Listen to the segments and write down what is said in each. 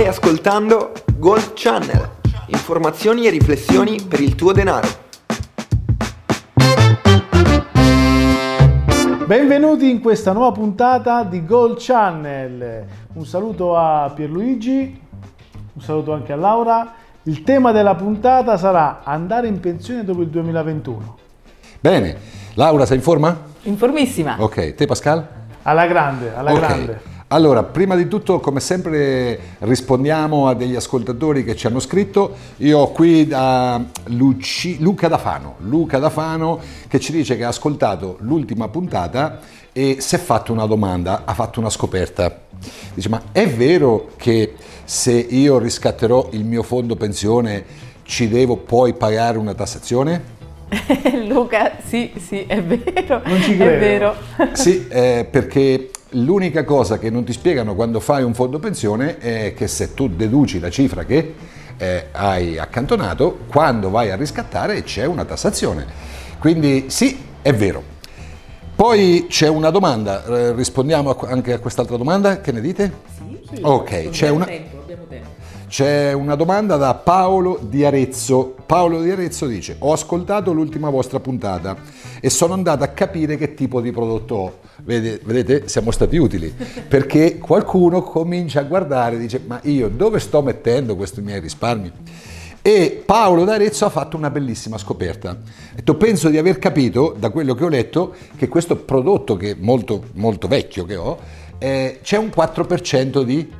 Stai ascoltando Gold Channel, informazioni e riflessioni per il tuo denaro. Benvenuti in questa nuova puntata di Gold Channel. Un saluto a Pierluigi, un saluto anche a Laura. Il tema della puntata sarà andare in pensione dopo il 2021. Bene, Laura sei in forma? Informissima. Ok, te Pascal? Alla grande, alla Ok. grande. Allora, prima di tutto, come sempre, rispondiamo a degli ascoltatori che ci hanno scritto. Io ho qui da Luci- Luca Dafano, Luca Dafano che ci dice che ha ascoltato l'ultima puntata e si è fatto una domanda, ha fatto una scoperta. Dice, ma è vero che se io riscatterò il mio fondo pensione ci devo poi pagare una tassazione? Luca, sì, sì, è vero. Non ci È credo. vero. Sì, eh, perché l'unica cosa che non ti spiegano quando fai un fondo pensione è che se tu deduci la cifra che eh, hai accantonato, quando vai a riscattare c'è una tassazione. Quindi sì, è vero. Poi c'è una domanda, eh, rispondiamo a- anche a quest'altra domanda, che ne dite? Sì. Ok, c'è una, tempo. c'è una domanda da Paolo di Arezzo. Paolo di Arezzo dice: Ho ascoltato l'ultima vostra puntata e sono andato a capire che tipo di prodotto ho. Vede- vedete, siamo stati utili perché qualcuno comincia a guardare e dice: Ma io dove sto mettendo questi miei risparmi? E Paolo d'Arezzo ha fatto una bellissima scoperta. Detto, penso di aver capito, da quello che ho letto, che questo prodotto, che è molto, molto vecchio che ho, eh, c'è un 4% di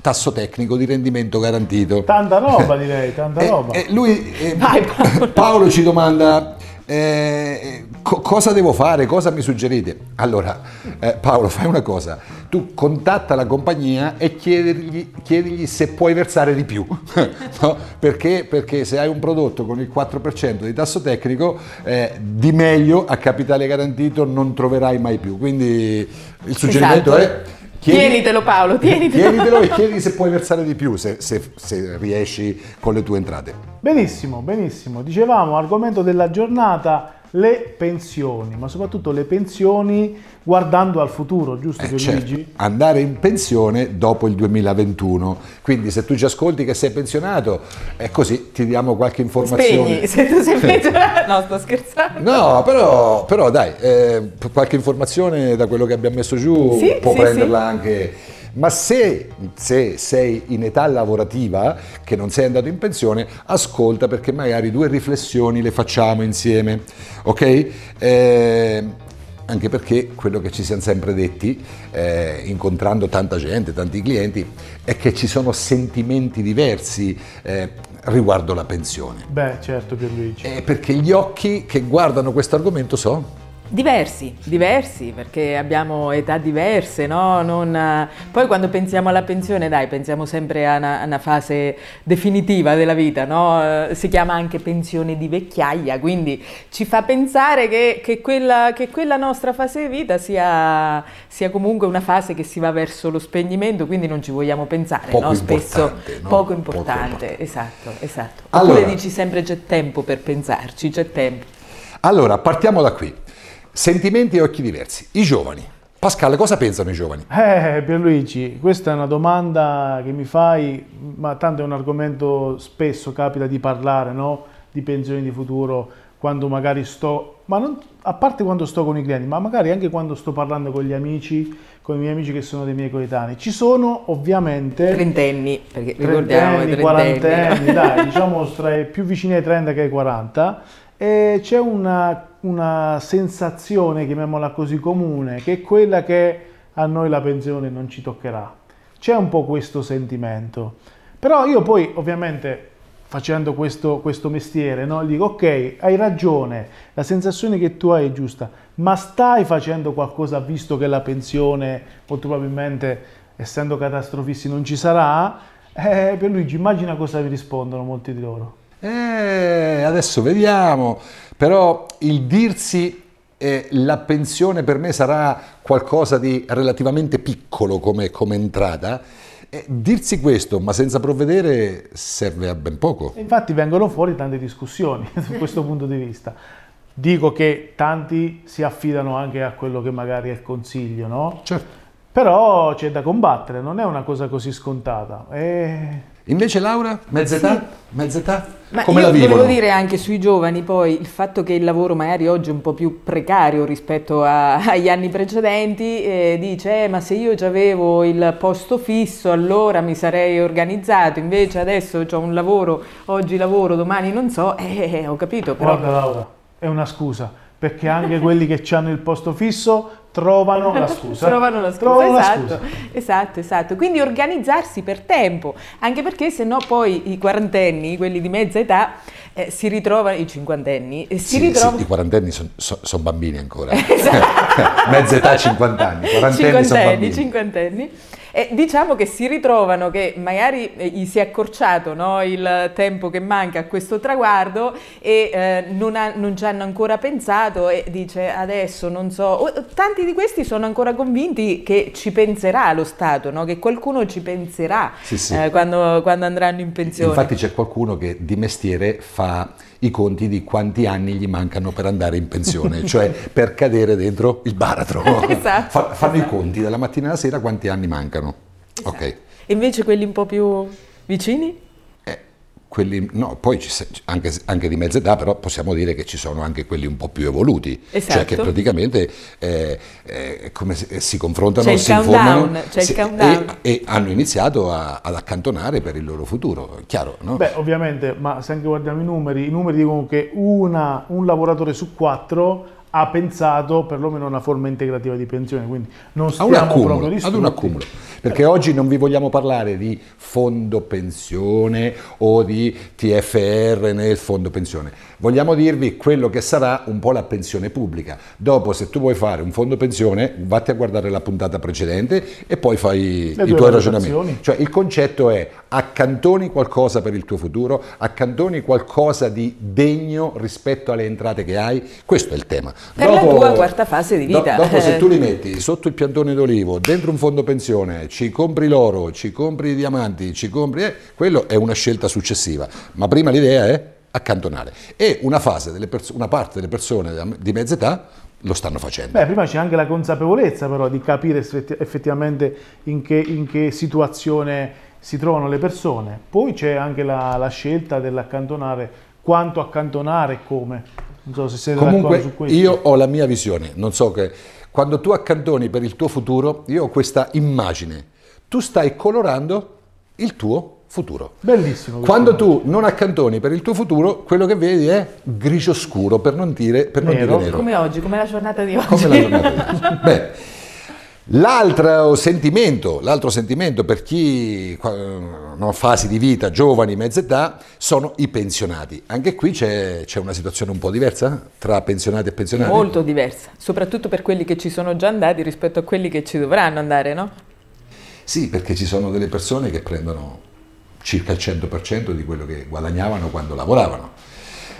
tasso tecnico di rendimento garantito. Tanta roba direi, tanta E- roba. e lui, eh, Vai, Paolo. Paolo ci domanda eh, co- cosa devo fare, cosa mi suggerite? Allora, eh, Paolo, fai una cosa, tu contatta la compagnia e chiedigli, chiedigli se puoi versare di più, no? perché, perché se hai un prodotto con il 4% di tasso tecnico, eh, di meglio a capitale garantito non troverai mai più. Quindi il suggerimento Esatto. è... chiedi- Tienitelo, Paolo, tienitelo. Chieditelo e chiedi se puoi versare di più, se, se- se riesci con le tue entrate. Benissimo, benissimo. Dicevamo, argomento della giornata, le pensioni, ma soprattutto le pensioni guardando al futuro, giusto Eh, certo, andare in pensione dopo il 2021. Quindi se tu ci ascolti che sei pensionato, è così, ti diamo qualche informazione. Spegni, se tu sei pensionato. No, sto scherzando. No, però, però dai, eh, qualche informazione da quello che abbiamo messo giù Sì, può sì, prenderla sì. anche. Ma se, se sei in età lavorativa, che non sei andato in pensione, ascolta perché magari due riflessioni le facciamo insieme, ok? Eh, anche perché quello che ci siamo sempre detti, eh, incontrando tanta gente, tanti clienti, è che ci sono sentimenti diversi eh, riguardo la pensione. Beh, certo Pierluigi. Eh, perché gli occhi che guardano questo argomento so. Diversi, diversi, perché abbiamo età diverse, no? Non, eh, poi quando pensiamo alla pensione, dai, pensiamo sempre a una, a una fase definitiva della vita, no? Eh, Si chiama anche pensione di vecchiaia, quindi ci fa pensare che, che quella, che quella nostra fase di vita sia, sia comunque una fase che si va verso lo spegnimento, quindi non ci vogliamo pensare, Poco no? Spesso no? poco Poco importante, importante. esatto, esatto. Allora- Oppure dici sempre c'è tempo per pensarci, c'è tempo. Allora, partiamo da qui. Sentimenti e occhi diversi. I giovani. Pascal, cosa pensano i giovani? Eh, Pierluigi, questa è una domanda che mi fai, ma tanto è un argomento spesso capita di parlare, no? Di pensioni di futuro, quando magari sto, ma non, a parte quando sto con i clienti, ma magari anche quando sto parlando con gli amici, con i miei amici che sono dei miei coetanei. Ci sono ovviamente Trentenni, perché ricordiamo trentenni. quarantenni, dai, diciamo tra i più vicini ai 30 che ai 40, e c'è una, una sensazione, chiamiamola così, comune, che è quella che a noi la pensione non ci toccherà. C'è un po' questo sentimento. Però io poi, ovviamente, facendo questo, questo mestiere, no? dico, ok, hai ragione, la sensazione che tu hai è giusta, ma stai facendo qualcosa visto che la pensione molto probabilmente, essendo catastrofisti, non ci sarà? Eh, per Luigi, immagina cosa vi rispondono molti di loro. Eh, adesso vediamo. Però il dirsi eh, la pensione per me sarà qualcosa di relativamente piccolo come, come entrata. eh, dirsi questo, ma senza provvedere, serve a ben poco. Infatti vengono fuori tante discussioni su questo punto di vista. Dico che tanti si affidano anche a quello che magari è il consiglio, no? Certo. Però c'è da combattere, non è una cosa così scontata. E... Invece Laura, mezz'età? Mezz'età? Ma Come io la vivono? volevo dire anche sui giovani poi il fatto che il lavoro magari oggi è un po' più precario rispetto a- agli anni precedenti, eh, dice "Eh, ma se io già avevo il posto fisso allora mi sarei organizzato, invece adesso ho un lavoro, oggi lavoro, domani non so, eh, ho capito, però Guarda Laura, è una scusa, perché anche quelli che hanno il posto fisso trovano la scusa. Trovano la scusa, Trovano la esatto, scusa. esatto, esatto. Quindi organizzarsi per tempo, anche perché se no poi i quarantenni, quelli di mezza età, eh, si ritrovano, i cinquantenni, eh, si Sì, ritrovano... sì, i quarantenni sono bambini ancora. Mezza età, 50 anni. Quarantenni sono cinquantenni, bambini. cinquantenni. E diciamo che si ritrovano che magari eh, gli si è accorciato no, il tempo che manca a questo traguardo e eh, non, ha- non ci hanno ancora pensato e dice adesso non so. O- Tanti di questi sono ancora convinti che ci penserà lo Stato, no? che qualcuno ci penserà Sì, sì. eh, quando, quando andranno in pensione. Infatti c'è qualcuno che di mestiere fa i conti di quanti anni gli mancano per andare in pensione, cioè per cadere dentro il baratro. Esatto, Fa- fanno i esatto. conti dalla mattina alla sera quanti anni mancano. Ok. E invece quelli un po' più vicini? Quelli, no, poi ci anche, anche di mezza età, però possiamo dire che ci sono anche quelli un po' più evoluti, cioè Esatto. che praticamente eh, eh, come si, eh, si confrontano, C'è il si informano si- e, e hanno iniziato a- ad accantonare per il loro futuro, è chiaro, no? Beh, ovviamente, ma se anche guardiamo i numeri, i numeri dicono che una- un lavoratore su quattro ha pensato perlomeno a una forma integrativa di pensione, quindi non a stiamo un accumulo, proprio ad un distrutti. accumulo. Perché oggi non vi vogliamo parlare di fondo pensione o di TFR nel fondo pensione, vogliamo dirvi quello che sarà un po' la pensione pubblica. Dopo, se tu vuoi fare un fondo pensione, vatti a guardare la puntata precedente e poi fai Le i tuoi ragionamenti. Cioè il concetto è accantoni qualcosa per il tuo futuro, accantoni qualcosa di degno rispetto alle entrate che hai, questo è il tema. Per la tua quarta fase di do- vita. dopo se tu li metti sotto il piantone d'olivo, dentro un fondo pensione, ci compri l'oro, ci compri i diamanti, ci compri... eh, quello è una scelta successiva, ma prima l'idea è accantonare. E una fase, delle perso- una parte delle persone di mezza età lo stanno facendo. Beh, prima c'è anche la consapevolezza però di capire effetti- effettivamente in che, in che situazione si trovano le persone. Poi c'è anche la, la scelta dell'accantonare, quanto accantonare e come. Non so se siete d'accordo su Comunque questo. io ho la mia visione, non so che quando tu accantoni per il tuo futuro, io ho questa immagine, tu stai colorando il tuo futuro. Bellissimo. Quando tu non accantoni per il tuo futuro, quello che vedi è grigio scuro, per non dire, per non Nero. dire nero. Come oggi, come la giornata di oggi. Come la giornata di oggi. Bene. L'altro sentimento, l'altro sentimento per chi no, fasi di vita, giovani, mezza età, sono i pensionati. Anche qui c'è, c'è una situazione un po' diversa tra pensionati e pensionati. Molto diversa, soprattutto per quelli che ci sono già andati rispetto a quelli che ci dovranno andare, no? Sì, perché ci sono delle persone che prendono circa il 100% di quello che guadagnavano quando lavoravano.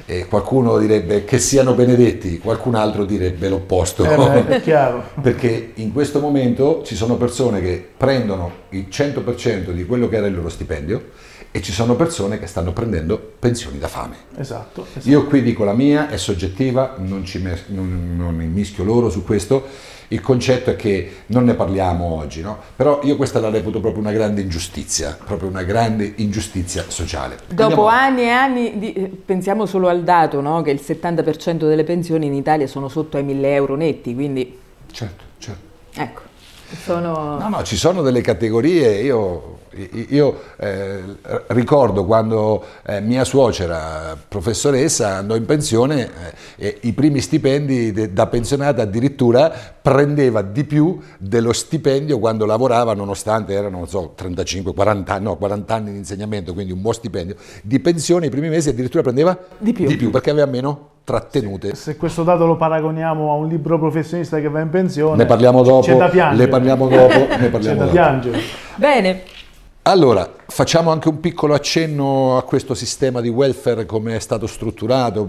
E qualcuno direbbe che siano benedetti, qualcun altro direbbe l'opposto. Eh, beh, è chiaro. Perché in questo momento ci sono persone che prendono il 100% di quello che era il loro stipendio e ci sono persone che stanno prendendo pensioni da fame. Esatto. esatto. Io qui dico la mia, è soggettiva, non, ci mes- non, non immischio loro su questo. Il concetto è che non ne parliamo oggi, no? Però io questa la reputo proprio una grande ingiustizia, proprio una grande ingiustizia sociale. Dopo Andiamo- anni e anni, di- eh, pensiamo solo al dato, no? Che il 70% delle pensioni in Italia sono sotto ai 1000 euro netti, quindi Certo, certo. ecco, sono... No, no, ci sono delle categorie, io, io, eh, ricordo quando eh, mia suocera, professoressa, andò in pensione eh, e i primi stipendi de- da pensionata addirittura prendeva di più dello stipendio quando lavorava, nonostante erano, non so, 35, 40 anni, no, 40 anni di insegnamento, quindi un buon stipendio, di pensione i primi mesi addirittura prendeva Di più. perché aveva meno trattenute. Se questo dato lo paragoniamo a un libro professionista che va in pensione, Ne parliamo dopo, c'è da piangere. ne parliamo dopo, ne c'è parliamo da dopo. piangere. Bene, Allora, facciamo anche un piccolo accenno a questo sistema di welfare, come è stato strutturato.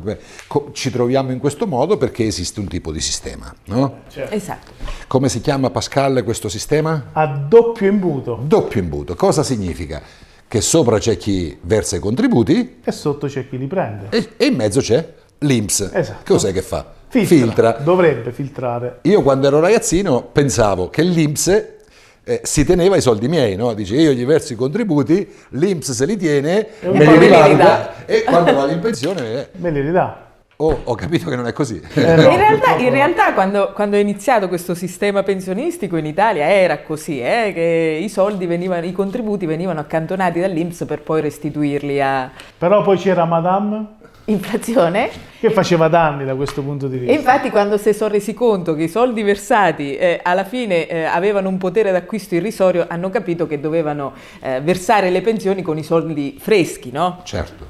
Ci troviamo in questo modo perché esiste un tipo di sistema. no? esatto. Come si chiama Pascal questo sistema? A doppio imbuto Doppio imbuto. Cosa significa? Che sopra c'è chi versa i contributi e sotto c'è chi li prende. e, e in mezzo c'è l'INPS. Esatto. Cos'è che fa? Filtra, dovrebbe filtrare. Io quando ero ragazzino pensavo che l'INPS eh, si teneva i soldi miei, no? Dice io gli verso i contributi, l'Inps se li tiene, me me li ridà. e quando vado in pensione eh, Me li ridà. oh, ho capito che non è così. Eh, no, in realtà, in realtà quando, quando è iniziato questo sistema pensionistico in Italia era così, eh, che i soldi venivano, i contributi venivano accantonati dall'Inps per poi restituirli a Però poi c'era Madame inflazione. che faceva danni da questo punto di E vista. infatti quando si sono resi conto che i soldi versati eh, alla fine eh, avevano un potere d'acquisto irrisorio, hanno capito che dovevano eh, versare le pensioni con i soldi freschi, no? certo.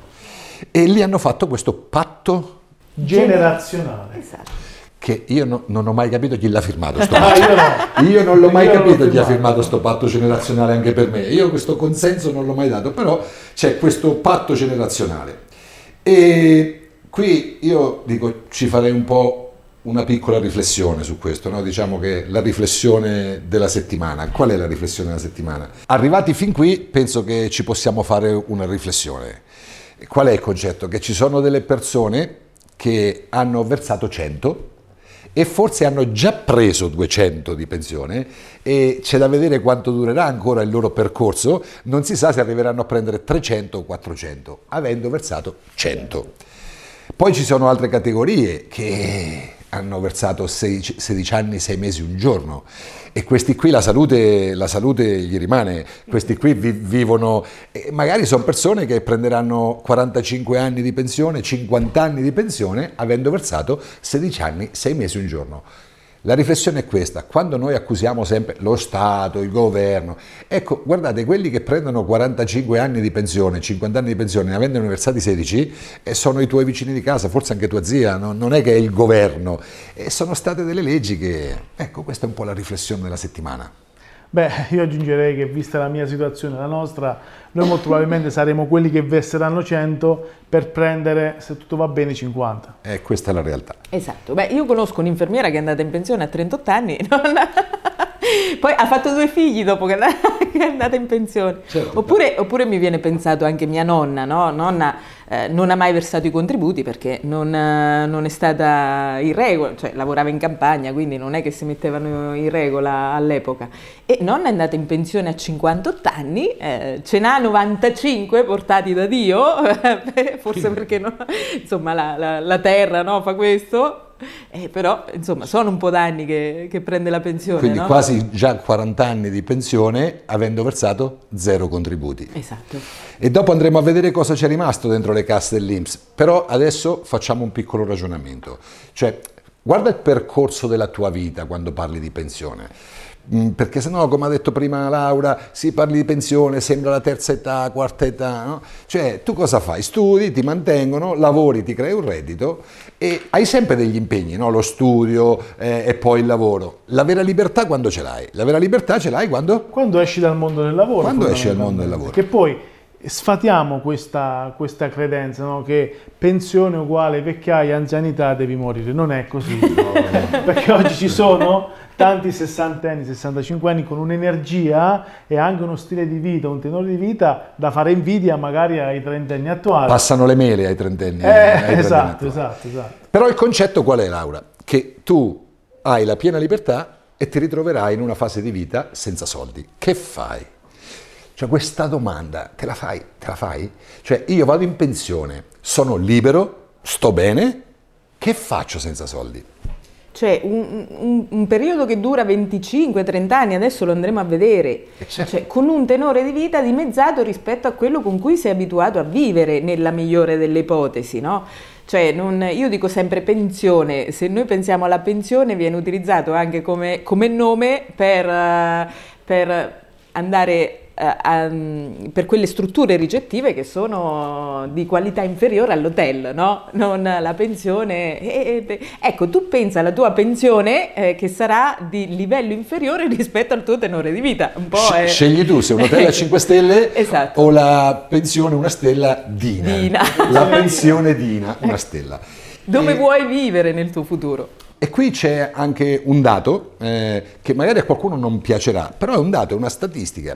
E lì hanno fatto questo patto Generazionale. Esatto. che io no- non ho mai capito chi l'ha firmato. Sto Ah, patto. io no. Io non l'ho mai Io non l'ho capito chi ha firmato. firmato questo patto generazionale anche per me. Io questo consenso non l'ho mai dato, però c'è questo patto generazionale. E qui io dico ci farei un po' una piccola riflessione su questo, no? diciamo che la riflessione della settimana. Qual è la riflessione della settimana? Arrivati fin qui penso che ci possiamo fare una riflessione. Qual è il concetto? Che ci sono delle persone che hanno versato 100 e forse hanno già preso 200 di pensione e c'è da vedere quanto durerà ancora il loro percorso, non si sa se arriveranno a prendere 300 o 400, avendo versato 100. Poi ci sono altre categorie che hanno versato 16, 16 anni, 6 mesi, un giorno e questi qui la salute, la salute gli rimane, questi qui vi- vivono, magari sono persone che prenderanno 45 anni di pensione, 50 anni di pensione avendo versato 16 anni, 6 mesi, un giorno. La riflessione è questa, quando noi accusiamo sempre lo Stato, il governo, ecco, guardate, quelli che prendono 45 anni di pensione, 50 anni di pensione, ne avendone versati 16, eh, sono i tuoi vicini di casa, forse anche tua zia, no? non è che è il governo, e sono state delle leggi che, ecco, questa è un po' la riflessione della settimana. Beh, io aggiungerei che vista la mia situazione, la nostra, noi molto probabilmente saremo quelli che verseranno 100 per prendere, se tutto va bene, 50. E questa è la realtà. Esatto, beh io conosco un'infermiera che è andata in pensione a 38 anni, non- poi ha fatto due figli dopo che è andata, in pensione. Certo. Oppure, oppure mi viene pensato anche mia nonna, no? Nonna eh, non ha mai versato i contributi perché non, eh, non è stata in regola, cioè lavorava in campagna, quindi non è che si mettevano in regola all'epoca. E nonna è andata in pensione a 58 anni, eh, ce n'ha 95 portati da Dio, forse perché no? insomma la, la- la terra no, fa questo, eh, però insomma sono un po' d'anni che, che prende la pensione. Quindi no? quasi già 40 anni di pensione avendo versato zero contributi. Esatto. E dopo andremo a vedere cosa c'è rimasto dentro le casse dell'Inps. Però adesso facciamo un piccolo ragionamento. Cioè, guarda il percorso della tua vita quando parli di pensione. Mm, Perché sennò, come ha detto prima Laura, si parli di pensione, sembra la terza età, quarta età, no? Cioè, tu cosa fai? Studi, ti mantengono, lavori, ti crei un reddito e hai sempre degli impegni, no? Lo studio eh, e poi il lavoro. La vera libertà quando ce l'hai? La vera libertà ce l'hai quando? Quando esci dal mondo del lavoro. Quando esci dal mondo del fondamentalmente. Che poi sfatiamo questa, questa credenza no? che pensione uguale vecchiaia, anzianità, devi morire. Non è così. Perché oggi ci sono tanti sessantenni, 65 anni con un'energia e anche uno stile di vita, un tenore di vita da fare invidia magari ai trentenni attuali. Passano le mele ai trentenni. Eh, ai trentenni esatto, esatto, esatto. Però il concetto qual è, Laura? Che tu hai la piena libertà e ti ritroverai in una fase di vita senza soldi. Che fai? Cioè questa domanda te la fai? Te la fai? Cioè io vado in pensione, sono libero, sto bene, che faccio senza soldi? Cioè un, un- un periodo che dura 25-30 anni, adesso lo andremo a vedere, certo. cioè, con un tenore di vita dimezzato rispetto a quello con cui sei abituato a vivere nella migliore delle ipotesi, no? Cioè, non- io dico sempre pensione, se noi pensiamo alla pensione viene utilizzato anche come, come nome per, eh, per andare eh, a- per quelle strutture ricettive che sono di qualità inferiore all'hotel, no? Non la pensione. e- e- ecco, tu pensa alla tua pensione eh, che sarà di livello inferiore rispetto al tuo tenore di vita. Un po' Sc- è- Scegli tu se un hotel a 5 stelle Esatto. o la pensione una stella Dina. Dina. La pensione Dina, una stella. Dove E- vuoi vivere nel tuo futuro? E qui c'è anche un dato eh, che magari a qualcuno non piacerà, però è un dato, è una statistica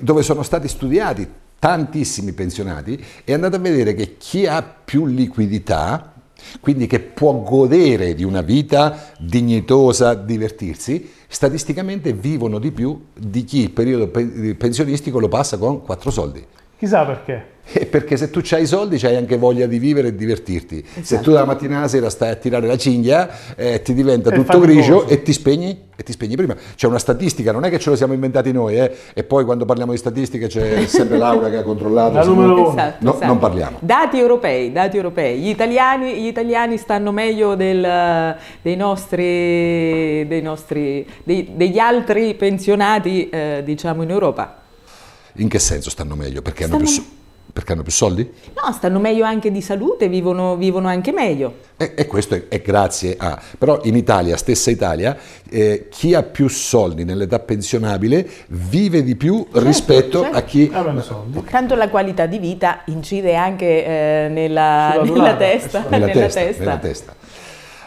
dove sono stati studiati tantissimi pensionati e andate a vedere che chi ha più liquidità quindi che può godere di una vita dignitosa, divertirsi, statisticamente vivono di più di chi il periodo pe- pensionistico lo passa con quattro soldi. Chissà perché. Eh, Perché se tu hai i soldi hai anche voglia di vivere e divertirti. Se Esatto. tu dalla mattina alla sera stai a tirare la cinghia, eh, ti diventa È tutto faticoso. grigio e ti spegni e ti spegni prima. C'è una statistica, non è che ce lo siamo inventati noi, eh, e poi quando parliamo di statistiche c'è sempre Laura che ha controllato. La se no- numero uno. Esatto, No, esatto. non parliamo. Dati europei, dati europei. Gli italiani, gli italiani stanno meglio del- dei nostri, dei nostri, dei- degli altri pensionati, eh, diciamo, in Europa. In che senso stanno meglio? Perché hanno, più, Stanno- perché hanno più soldi? No, stanno meglio anche di salute, vivono, vivono anche meglio. E, e questo è, è grazie a... Però in Italia, stessa Italia, eh, chi ha più soldi nell'età pensionabile vive di più rispetto certo. a chi... Avranno soldi. Tanto la qualità di vita incide anche eh, nella, nella testa. nella, testa, nella testa.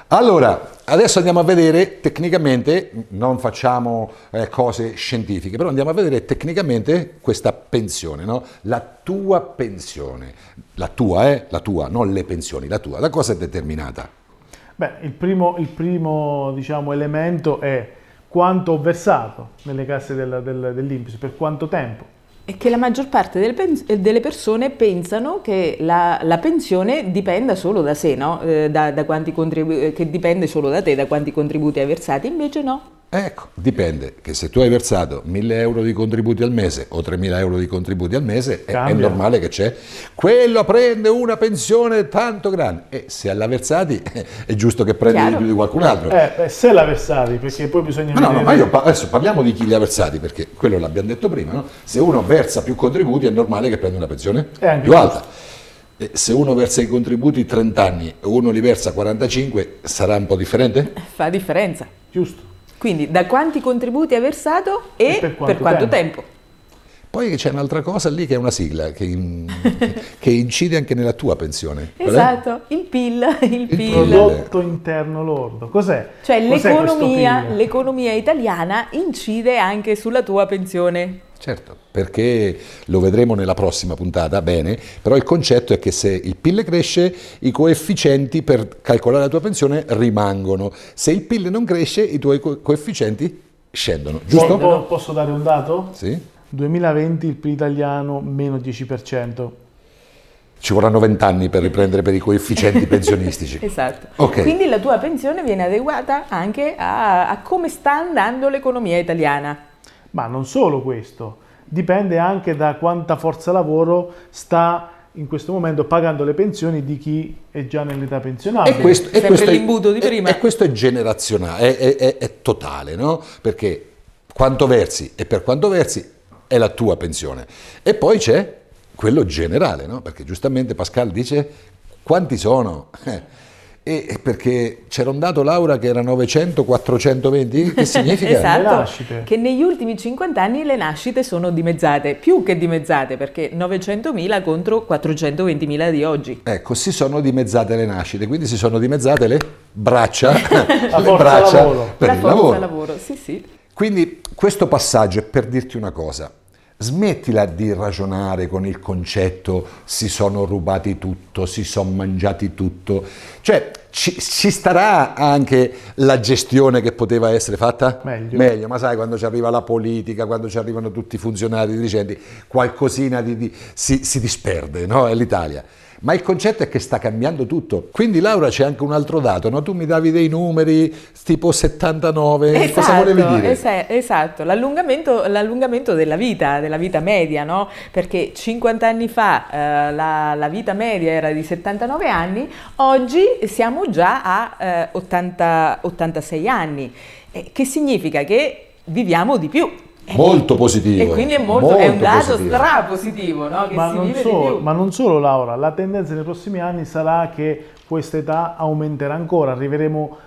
Allora, adesso andiamo a vedere tecnicamente, non facciamo eh, cose scientifiche, però andiamo a vedere tecnicamente questa pensione, no? La tua pensione, la tua, eh? La tua, non le pensioni, la tua, da cosa è determinata? Beh, il primo, il primo, diciamo, elemento è quanto ho versato nelle casse del, del, dell'Inps, per quanto tempo. E che la maggior parte delle, pens- delle persone pensano che la, la pensione dipenda solo da sé, no? Eh, da, da contribu- che dipende solo da te, da quanti contributi hai versati, invece no. Ecco, dipende, che se tu hai versato 1000 euro di contributi al mese o 3000 euro di contributi al mese, è, è normale che c'è. Quello prende una pensione tanto grande e se l'ha versati è giusto che prenda di più di qualcun altro. Eh, beh, se la versati, perché poi bisogna Ma no, no, ma io pa- adesso parliamo di chi li ha versati, perché quello l'abbiamo detto prima, no? Se uno versa più contributi è normale che prenda una pensione più alta. Se uno versa i contributi 30 anni e uno li versa 45, sarà un po' differente? Fa differenza. Giusto. Quindi da quanti contributi hai versato e, E per per quanto quanto, tempo. tempo. Poi c'è un'altra cosa lì che è una sigla che, in- che incide anche nella tua pensione. Esatto, il PIL, il PIL. Prodotto interno lordo. Cos'è? Cioè Cos'è l'economia, l'economia italiana incide anche sulla tua pensione. Certo, perché lo vedremo nella prossima puntata, bene, però il concetto è che se il PIL cresce, i coefficienti per calcolare la tua pensione rimangono. Se il PIL non cresce, i tuoi co- coefficienti scendono, giusto? Po- Posso dare un dato? Sì? 2020 il PIL italiano meno 10%. Ci vorranno vent'anni per riprendere per i coefficienti pensionistici. Esatto. Ok. Quindi la tua pensione viene adeguata anche a, a come sta andando l'economia italiana. Ma non solo questo, dipende anche da quanta forza lavoro sta in questo momento pagando le pensioni di chi è già nell'età pensionabile. E questo, e questo è- l'imbuto di prima. E, questo è generazionale, è, è- è- è totale, no? Perché quanto versi e per quanto versi è la tua pensione. E poi c'è quello generale, no? Perché giustamente Pascal dice quanti sono? E perché c'era un dato, Laura, che era 900, 420, che significa? Le esatto, nascite. che negli ultimi 50 anni le nascite sono dimezzate, più che dimezzate, perché 900.000 contro 420.000 di oggi. Ecco, si sono dimezzate le nascite, quindi si sono dimezzate le braccia, le braccia lavoro. per La il forza lavoro. lavoro, sì sì. Quindi questo passaggio è per dirti una cosa. Smettila di ragionare con il concetto si sono rubati tutto, si sono mangiati tutto. Cioè, ci, ci starà anche la gestione che poteva essere fatta? Meglio. ma sai, quando ci arriva la politica, quando ci arrivano tutti i funzionari dirigenti, qualcosina di, di- si, si disperde, no? È l'Italia. Ma il concetto è che sta cambiando tutto. Quindi Laura c'è anche un altro dato, no? Tu mi davi dei numeri tipo 79, cosa volevi dire? esa- esatto. L'allungamento, l'allungamento della vita, della vita media, no? Perché 50 anni fa eh, la, la vita media era di 79 anni, oggi siamo già a eh, 80 86 anni, Eh, che significa che viviamo di più. Molto positivo. E quindi è, molto, è un molto dato positivo. strapositivo, no? Che Ma si non, vive di solo, più. ma non solo Laura, la tendenza nei prossimi anni sarà che questa età aumenterà ancora, arriveremo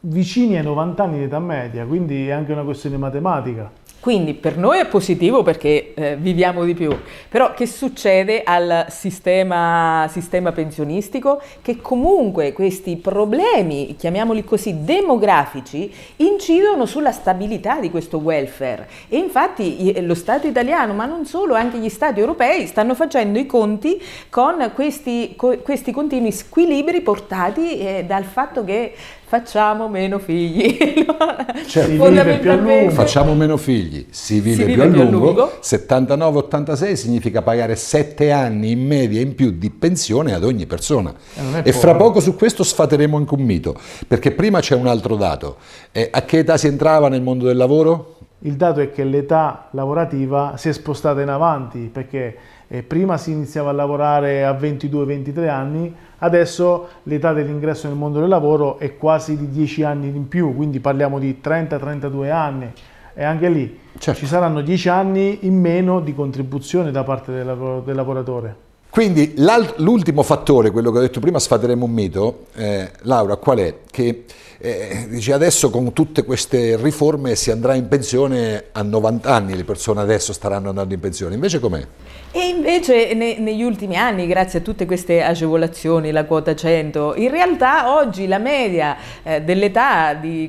vicini ai 90 anni di età media, quindi è anche una questione matematica. Quindi per noi è positivo perché eh, viviamo di più, però che succede al sistema, sistema, pensionistico? Che comunque questi problemi, chiamiamoli così, demografici, incidono sulla stabilità di questo welfare e infatti lo Stato italiano, ma non solo, anche gli Stati europei stanno facendo i conti con questi, questi continui squilibri portati eh, dal fatto che facciamo meno figli. certo. Facciamo meno figli, si vive, si vive più, a, più lungo. lungo. 79-86 significa pagare 7 anni in media in più di pensione ad ogni persona. Eh, e fra poco su questo sfateremo anche un mito, perché prima c'è un altro dato. Eh, a che età si entrava nel mondo del lavoro? Il dato è che l'età lavorativa si è spostata in avanti, perché eh, prima si iniziava a lavorare a 22-23 anni, Adesso l'età dell'ingresso nel mondo del lavoro è quasi di 10 anni in più, quindi parliamo di 30-32 anni e anche lì certo. ci saranno 10 anni in meno di contribuzione da parte del, del lavoratore. Quindi l'ultimo fattore, quello che ho detto prima, sfateremo un mito, eh, Laura, qual è? Che eh, dice adesso con tutte queste riforme si andrà in pensione a 90 anni, le persone adesso staranno andando in pensione, invece com'è? E invece ne, negli ultimi anni, grazie a tutte queste agevolazioni, la quota 100, in realtà oggi la media eh, dell'età di,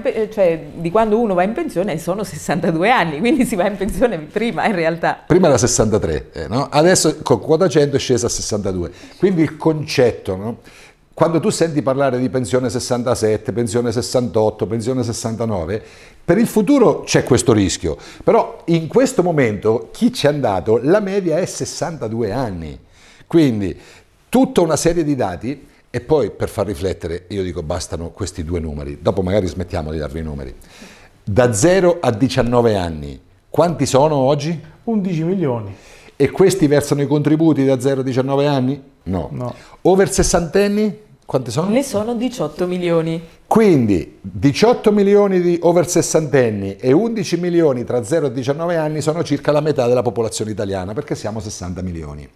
pe- cioè, di quando uno va in pensione sono 62 anni, quindi si va in pensione prima in realtà. Prima era 63, eh, no? adesso con quota 100 è scesa a 62, quindi il concetto... No? Quando tu senti parlare di pensione 67, pensione 68, pensione 69, per il futuro c'è questo rischio, però in questo momento chi ci è andato, la media è 62 anni. Quindi tutta una serie di dati e poi per far riflettere io dico bastano questi due numeri, dopo magari smettiamo di darvi i numeri. Da 0 a 19 anni, quanti sono oggi? 11 milioni. E questi versano i contributi da 0 a 19 anni? No. no. Over 60 anni? Quanti sono? Ne sono 18 milioni. Quindi 18 milioni di over sessantenni e 11 milioni tra 0 e 19 anni sono circa la metà della popolazione italiana perché siamo 60 milioni.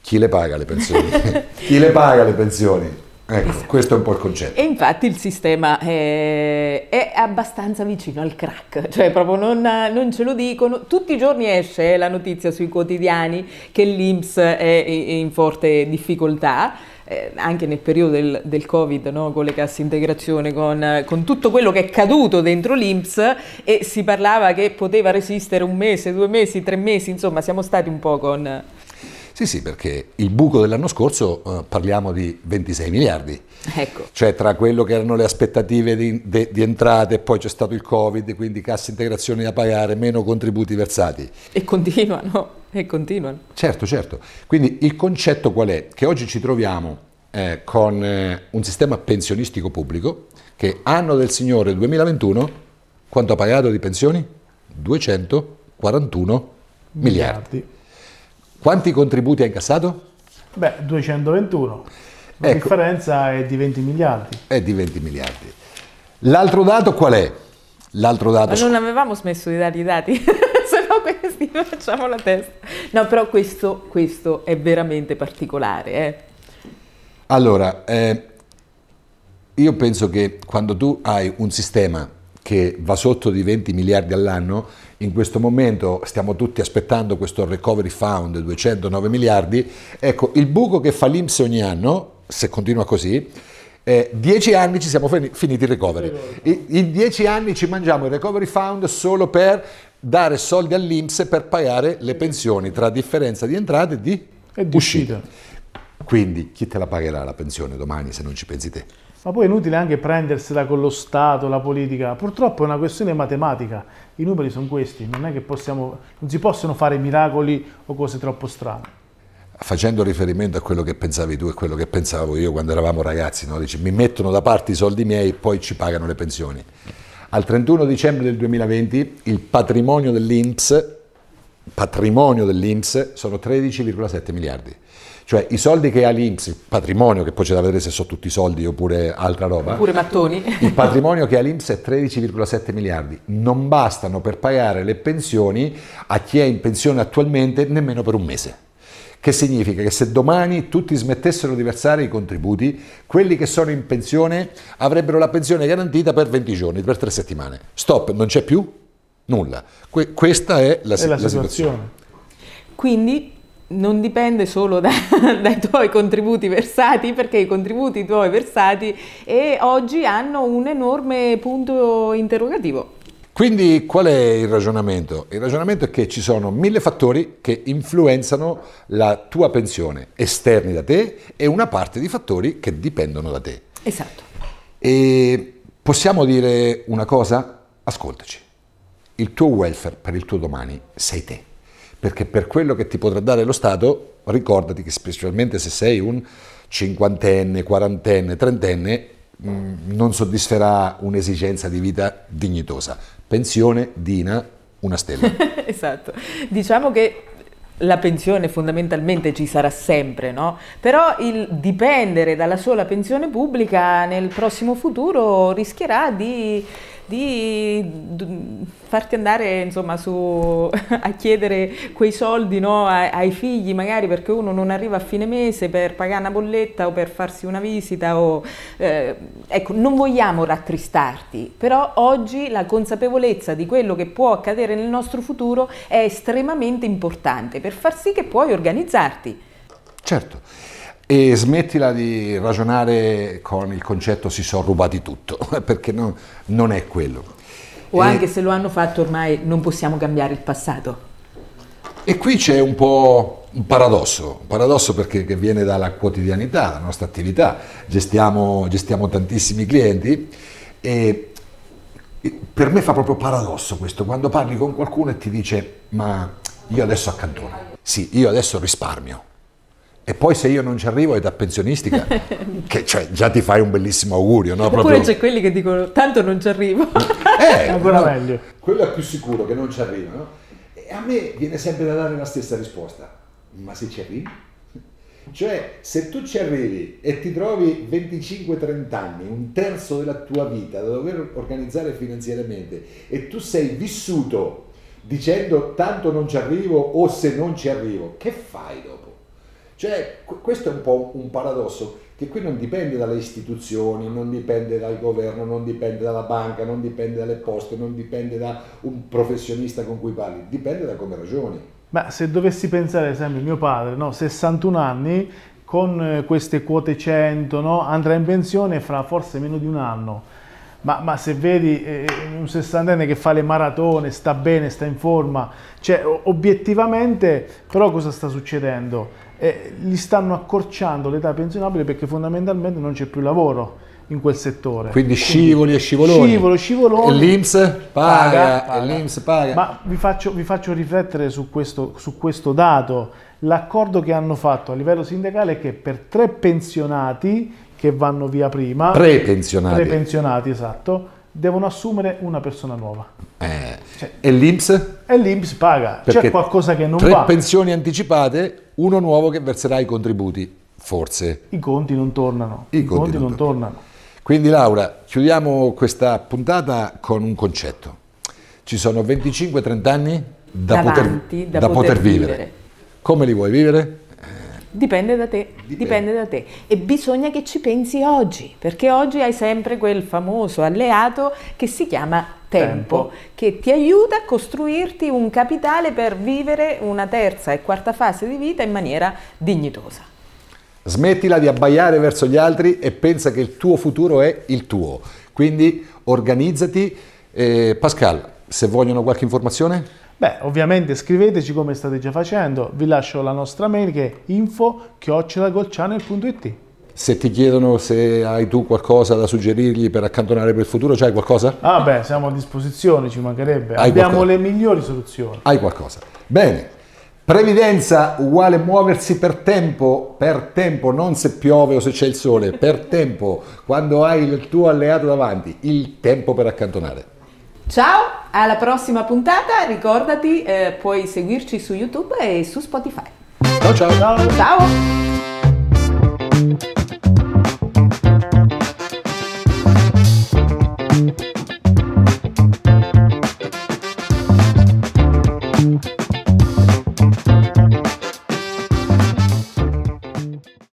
Chi le paga le pensioni? Chi le paga le pensioni? Ecco, esatto. questo è un po' il concetto. E infatti il sistema è, è abbastanza vicino al crack, cioè proprio non, non, ce lo dicono. Tutti i giorni esce la notizia sui quotidiani che l'Inps è in forte difficoltà eh, anche nel periodo del, del Covid, no? con le casse integrazione, con, con, tutto quello che è caduto dentro l'Inps e si parlava che poteva resistere un mese, due mesi, tre mesi, insomma siamo stati un po' con... Sì, sì, perché il buco dell'anno scorso eh, parliamo di 26 miliardi. Ecco. Cioè tra quello che erano le aspettative di, de, di entrate, poi c'è stato il Covid, quindi casse integrazioni da pagare, meno contributi versati. E continuano, e continuano. Certo, certo. Quindi il concetto qual è? Che oggi ci troviamo eh, con eh, un sistema pensionistico pubblico che anno del Signore 2021, quanto ha pagato di pensioni? 241 miliardi. miliardi. Quanti contributi ha incassato? Beh, 221. La ecco, differenza è di 20 miliardi. È di 20 miliardi. L'altro dato qual è? L'altro dato... Ma non avevamo smesso di dare i dati, se no questi facciamo la testa. No, però questo, questo è veramente particolare. Eh. Allora, eh, io penso che quando tu hai un sistema che va sotto di 20 miliardi all'anno, in questo momento stiamo tutti aspettando questo recovery fund 209 miliardi, ecco il buco che fa l'Inps ogni anno, se continua così, eh, dieci anni ci siamo finiti il recovery. In dieci anni ci mangiamo il recovery fund solo per dare soldi all'Inps per pagare le pensioni tra differenza di entrate e di, e di uscita. uscita. Quindi chi te la pagherà la pensione domani se non ci pensi te? Ma poi è inutile anche prendersela con lo Stato, la politica. Purtroppo è una questione matematica. I numeri sono questi, non è che possiamo, non si possono fare miracoli o cose troppo strane. Facendo riferimento a quello che pensavi tu e quello che pensavo io quando eravamo ragazzi, no? Dici, mi mettono da parte i soldi miei e poi ci pagano le pensioni. Al 31 dicembre del 2020 il patrimonio dell'Inps, patrimonio dell'Inps sono 13,7 miliardi. Cioè i soldi che ha l'Inps, il patrimonio, che poi c'è da vedere se sono tutti soldi oppure altra roba. Oppure mattoni. Il patrimonio che ha l'Inps è 13,7 miliardi. Non bastano per pagare le pensioni a chi è in pensione attualmente nemmeno per un mese. Che significa che se domani tutti smettessero di versare i contributi, quelli che sono in pensione avrebbero la pensione garantita per 20 giorni, per 3 settimane. Stop, non c'è più? nulla. Que- questa è la, È si- la la situazione. Quindi non dipende solo da- dai tuoi contributi versati, perché i contributi tuoi versati e oggi hanno un enorme punto interrogativo. Quindi qual è il ragionamento? Il ragionamento è che ci sono mille fattori che influenzano la tua pensione esterni da te e una parte di fattori che dipendono da te. Esatto. E possiamo dire una cosa? Ascoltaci. Il tuo welfare per il tuo domani sei te. Perché per quello che ti potrà dare lo Stato, ricordati che specialmente se sei un cinquantenne, quarantenne, trentenne, mh, non soddisferà un'esigenza di vita dignitosa. Pensione, Dina, una stella. esatto. Diciamo che la pensione fondamentalmente ci sarà sempre, no? Però il dipendere dalla sola pensione pubblica nel prossimo futuro rischierà di, di farti andare insomma su a chiedere quei soldi no, ai, ai figli magari perché uno non arriva a fine mese per pagare una bolletta o per farsi una visita o eh, ecco non vogliamo rattristarti però oggi la consapevolezza di quello che può accadere nel nostro futuro è estremamente importante per far sì che puoi organizzarti Certo. E smettila di ragionare con il concetto si sono rubati tutto, perché no- non è quello. o E- anche se lo hanno fatto ormai non possiamo cambiare il passato E qui c'è un po' un paradosso, un paradosso perché che viene dalla quotidianità, dalla nostra attività. Gestiamo, gestiamo tantissimi clienti e e per me fa proprio paradosso questo, quando parli con qualcuno e ti dice ma io adesso accantono, sì, io adesso risparmio. E poi se io non ci arrivo è da pensionistica, che cioè, già ti fai un bellissimo augurio, no? oppure Proprio- c'è quelli che dicono tanto non ci arrivo Eh, Ancora no, meglio. Quello è più sicuro che non ci arriva, no? E a me viene sempre da dare la stessa risposta. Ma se ci arrivi? Cioè, se tu ci arrivi e ti trovi 25-30 anni, un terzo della tua vita da dover organizzare finanziariamente e tu sei vissuto dicendo tanto non ci arrivo o se non ci arrivo, che fai dopo? Cioè, qu- questo è un po' un paradosso, che qui non dipende dalle istituzioni, non dipende dal governo, non dipende dalla banca, non dipende dalle poste, non dipende da un professionista con cui parli, dipende da come ragioni. Ma se dovessi pensare, ad esempio, mio padre, no, 61 anni, con eh, queste quote 100, no, andrà in pensione fra forse meno di un anno. Ma, ma se vedi eh, un sessantenne che fa le maratone, sta bene, sta in forma, cioè obiettivamente, però cosa sta succedendo? Eh, gli stanno accorciando l'età pensionabile perché fondamentalmente non c'è più lavoro in quel settore. Quindi scivoli e scivoloni. Scivolo, scivoloni. E l'Inps paga, Paga, paga. e l'Inps paga. Ma vi faccio, vi faccio riflettere su questo, su questo dato. L'accordo che hanno fatto a livello sindacale è che per tre pensionati che vanno via prima, Prepensionati. tre pensionati esatto, devono assumere una persona nuova. Eh, e l'Inps? E l'Inps paga. C'è Perché qualcosa che non tre va. pensioni anticipate, uno nuovo che verserà i contributi, forse. I conti non tornano. I I, conti conti, non non tornano. Quindi Laura, chiudiamo questa puntata con un concetto. Ci sono 25-30 anni da, Davanti, poter, da da poter poter vivere. vivere. Come li vuoi vivere? Dipende da te, dipende. da te. E bisogna che ci pensi oggi, perché oggi hai sempre quel famoso alleato che si chiama tempo, Tempo. che ti aiuta a costruirti un capitale per vivere una terza e quarta fase di vita in maniera dignitosa. Smettila di abbaiare verso gli altri e pensa che il tuo futuro è il tuo. Quindi organizzati. Eh, Pascal, se vogliono qualche informazione? Beh, ovviamente scriveteci come state già facendo. Vi lascio la nostra mail che è info-golchannel.it. Se ti chiedono se hai tu qualcosa da suggerirgli per accantonare per il futuro, c'hai qualcosa? Ah beh, siamo a disposizione, ci mancherebbe. Hai Abbiamo qualcosa? le migliori soluzioni. Hai qualcosa. Bene. Previdenza uguale muoversi per tempo, per tempo, non se piove o se c'è il sole, per tempo, quando hai il tuo alleato davanti, il tempo per accantonare. Ciao, alla prossima puntata, ricordati, eh, puoi seguirci su YouTube e su Spotify. Ciao ciao! Ciao! Ciao!